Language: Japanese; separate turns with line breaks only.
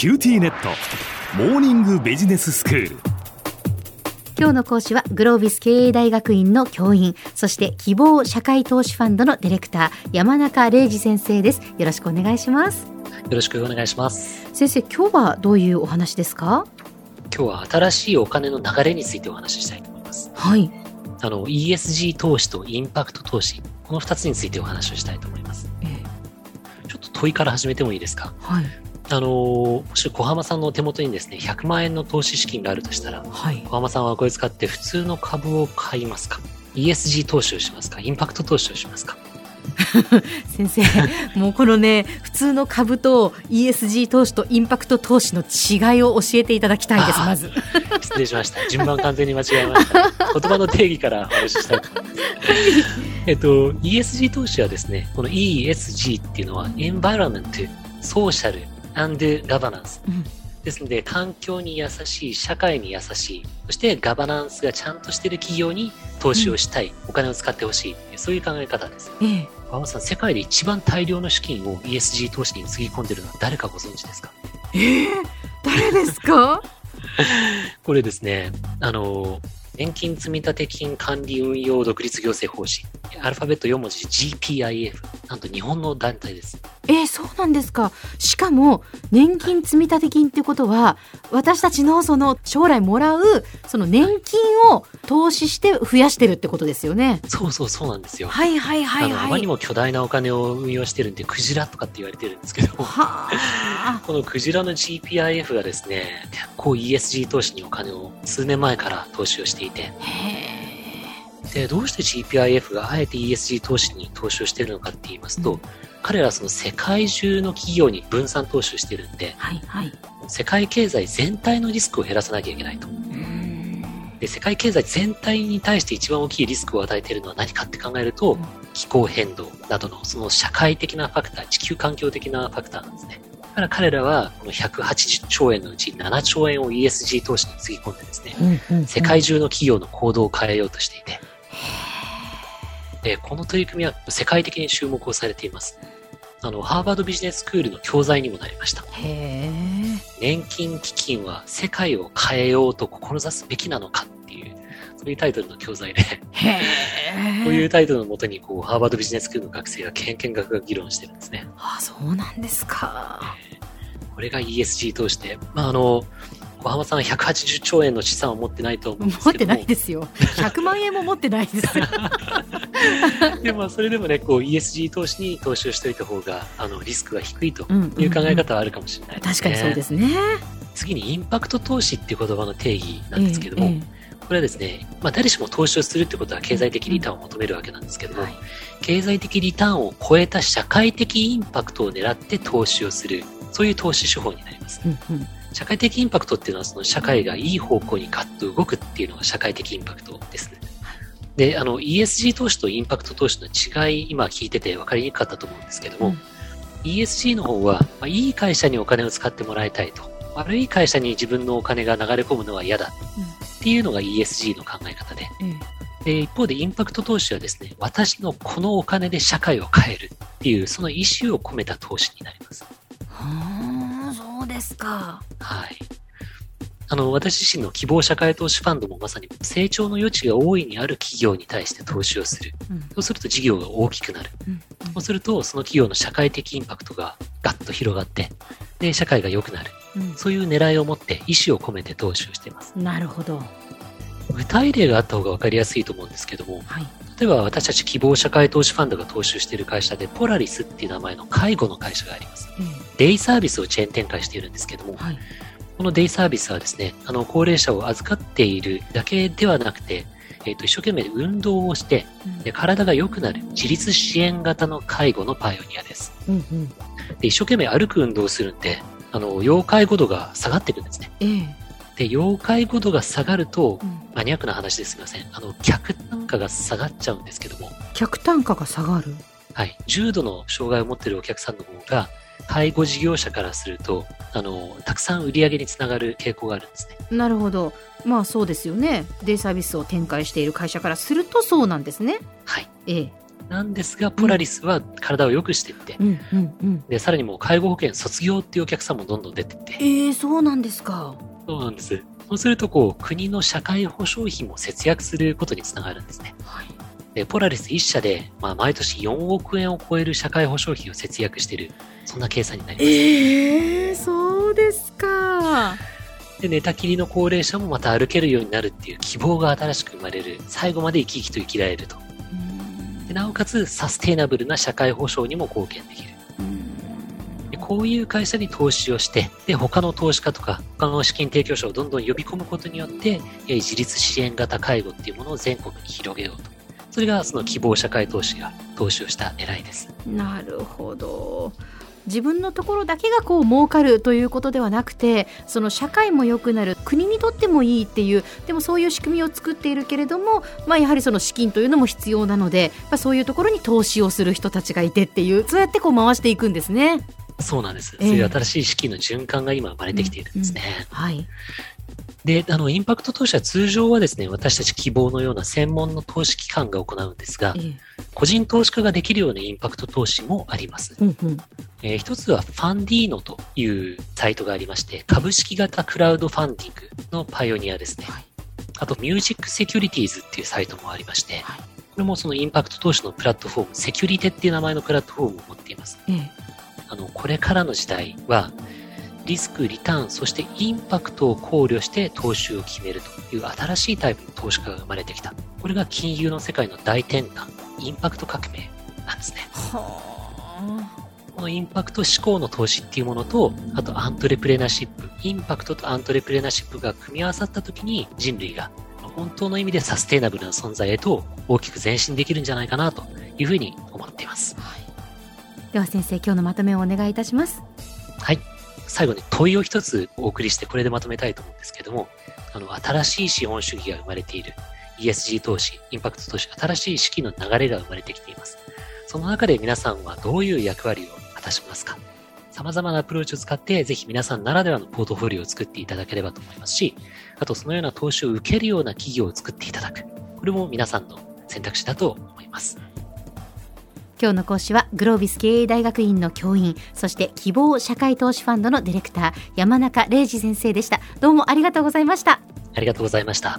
QTnet。モーニングビジネススクール。
今日の講師はグロービス経営大学院の教員そして希望社会投資ファンドのディレクター山中礼二先生です。よろしくお願いします。よ
ろしくお願いします。
先生今日はどういうお話ですか？
今日は新しいお金の流れについてお話ししたいと思います。
はい。
あの ESG 投資とインパクト投資この2つについてお話をしたいと思います、ええ、ちょっと問いから始めてもいいですか？
はい
あのもし小浜さんの手元にですね、100万円の投資資金があるとしたら、
はい、
小浜さんはこれ使って普通の株を買いますか ?ESG 投資をしますか？インパクト投資をしますか？
先生、もうこのね、普通の株と ESG 投資とインパクト投資の違いを教えていただきたいです、まず。
失礼しました。順番完全に間違えました。言葉の定義からお話ししたいと思います。えっと、ESG 投資はですね、この ESG っていうのは、エンバイロメント、ソーシャル、and governance、うん、ですので環境に優しい社会に優しいそしてガバナンスがちゃんとしている企業に投資をしたい、うん、お金を使ってほしいそういう考え方です。
ええ、
馬場さん世界で一番大量の資金を ESG 投資につぎ込んでるのは誰かご存知ですか？
えー、誰ですか？
これですね。あの年金積立金管理運用独立行政方針。アルファベット4文字 GPIF なんと日本の団体です。
えー、そうなんですか。しかも年金積立金ってことは私たちのその将来もらうその年金を投資して増やしてるってことですよね。
そうそうそうなんですよ。
はいはいはい、はい、
あまりにも巨大なお金を運用してるんでクジラとかって言われてるんですけど。このクジラの GPIF がですね結構 ESG 投資にお金を数年前から投資をしていて。でどうして GPIF があえて ESG 投資に投資をしているのかって言いますと、うん。彼らはその世界中の企業に分散投資をしてるんで、
はいはい、
世界経済全体のリスクを減らさなきゃいけないと。で世界経済全体に対して一番大きいリスクを与えているのは何かって考えると、うん、気候変動などのその社会的なファクター、地球環境的なファクターなんですね。だから彼らはこの180兆円のうち7兆円を ESG 投資につぎ込んでですね、うんうんうん、世界中の企業の行動を変えようとしていて、で、この取り組みは世界的に注目をされています。あの、ハーバードビジネススクールの教材にもなりました。年金基金は世界を変えようと志すべきなのかそういうタイトルの教材で、こういうタイトルのもとに、こう、ハーバードビジネススクールの学生が研究学が議論してるんですね。
ああ、そうなんですか。
これが ESG 通して、まあ、あの、小浜さんは180兆円の資産を持ってないと思うんですけど
持ってないですよ。100万円も持ってないですよ。
でもそれでもね、こう ESG 投資に投資をしておいた方が、あのリスクが低いという考え方はあるかもしれない、ね
うんうんうん、確かにそうですね。
次にインパクト投資っていう言葉の定義なんですけども、えーえー、これはですね、まあ、誰しも投資をするってことは経済的リターンを求めるわけなんですけども、はい、経済的リターンを超えた社会的インパクトを狙って投資をする、そういう投資手法になります。うんうん社会的インパクトっていうのはその社会がいい方向にガッと動くっていうのが社会的インパクトですね。で、あの ESG 投資とインパクト投資の違い、今聞いてて分かりにくかったと思うんですけども、うん、ESG の方は、まあ、いい会社にお金を使ってもらいたいと。悪い会社に自分のお金が流れ込むのは嫌だっていうのが ESG の考え方で。うん、で、一方でインパクト投資はですね、私のこのお金で社会を変えるっていう、その意思を込めた投資になります。
はあ、そうですか。
はい。あの、私自身の希望社会投資ファンドもまさに成長の余地が大いにある企業に対して投資をする。うん、そうすると事業が大きくなる。うん、そうすると、その企業の社会的インパクトがガッと広がって、で、社会が良くなる。うん、そういう狙いを持って意思を込めて投資をしています。
なるほど。
具体例があった方が分かりやすいと思うんですけども、はい、例えば私たち希望社会投資ファンドが投資している会社で、ポラリスっていう名前の介護の会社があります。うん、デイサービスをチェーン展開しているんですけども、はい、このデイサービスはですね、あの、高齢者を預かっているだけではなくて、えっ、ー、と、一生懸命運動をして、で体が良くなる自立支援型の介護のパイオニアです。うんうん、で一生懸命歩く運動をするんで、あの、要介護度が下がっていくんですね。
えー
で、要介護度が下がると、うん、マニアックな話ですみません。あの、客単価が下がっちゃうんですけども。
客単価が下がる？
はい。重度の障害を持っているお客さんの方が、介護事業者からすると、あの、たくさん売り上げにつながる傾向があるんですね。
なるほど。まあそうですよね。デイサービスを展開している会社からするとそうなんですね。
はい。
ええ。
なんですが、ポラリスは体を良くしていって、
うんうんうん。
で、さらにもう介護保険卒業っていうお客さんもどんどん出てって、
えー、そうなんですか。
そうなんです。そうすると、こう、国の社会保障費も節約することにつながるんですね。
はい。
で、ポラリス一社で、まあ、毎年4億円を超える社会保障費を節約している、そんな計算になります。
えー、そうですか。
で、寝たきりの高齢者もまた歩けるようになるっていう希望が新しく生まれる、最後まで生き生きと生きられると。なおかつ、サステイナブルな社会保障にも貢献できる。でこういう会社に投資をして、で、他の投資家とか、他の資金提供者をどんどん呼び込むことによって、え自立支援型介護っていうものを全国に広げようと。それが、その希望社会投資が投資をした狙いです。
なるほど。自分のところだけがこう儲かるということではなくてその社会も良くなる国にとってもいいっていうでもそういう仕組みを作っているけれども、まあ、やはりその資金というのも必要なので、まあ、そういうところに投資をする人たちがいてっていうそうやってこう回していくんですね。
そうなんです。
ええ
そういう新しい資金の循環が今生まれてきているんですね。
はい、
で、あの、インパクト投資は通常はですね、私たち希望のような専門の投資機関が行うんですが
え、え
個人投資家ができるようなインパクト投資もあります。
うんうん
えー一つはファンディーノというサイトがありまして、株式型クラウドファンディングのパイオニアですね。
はい
あと、ミュージックセキュリティーズっていうサイトもありまして、
はい
これもそのインパクト投資のプラットフォーム、セキュリテっていう名前のプラットフォームを持っています。
ええ
あの、これからの時代は、リスク、リターン、そしてインパクトを考慮して投資を決めるという新しいタイプの投資家が生まれてきた。これが金融の世界の大転換、インパクト革命なんですね。
は
このインパクト志向の投資っていうものと、あとアントレプレナーシップ、インパクトとアントレプレナーシップが組み合わさった時に人類が本当の意味でサステイナブルな存在へと大きく前進できるんじゃないかなというふうに思っています。
あでは先生今日のまとめをお願いいたします。
はい。最後に問いを一つお送りしてこれでまとめたいと思うんですけども、あの、新しい資本主義が生まれている ESG 投資、インパクト投資、新しい資金の流れが生まれてきています。その中で皆さんはどういう役割を果たしますか？様々なアプローチを使って、ぜひ皆さんならではのポートフォリオを作っていただければと思いますし、あとそのような投資を受けるような企業を作っていただく。これも皆さんの選択肢だと思います。
今日の講師はグロービス経営大学院の教員そして希望社会投資ファンドのディレクター山中玲二先生でしたどうもありがとうございました
ありがとうございました。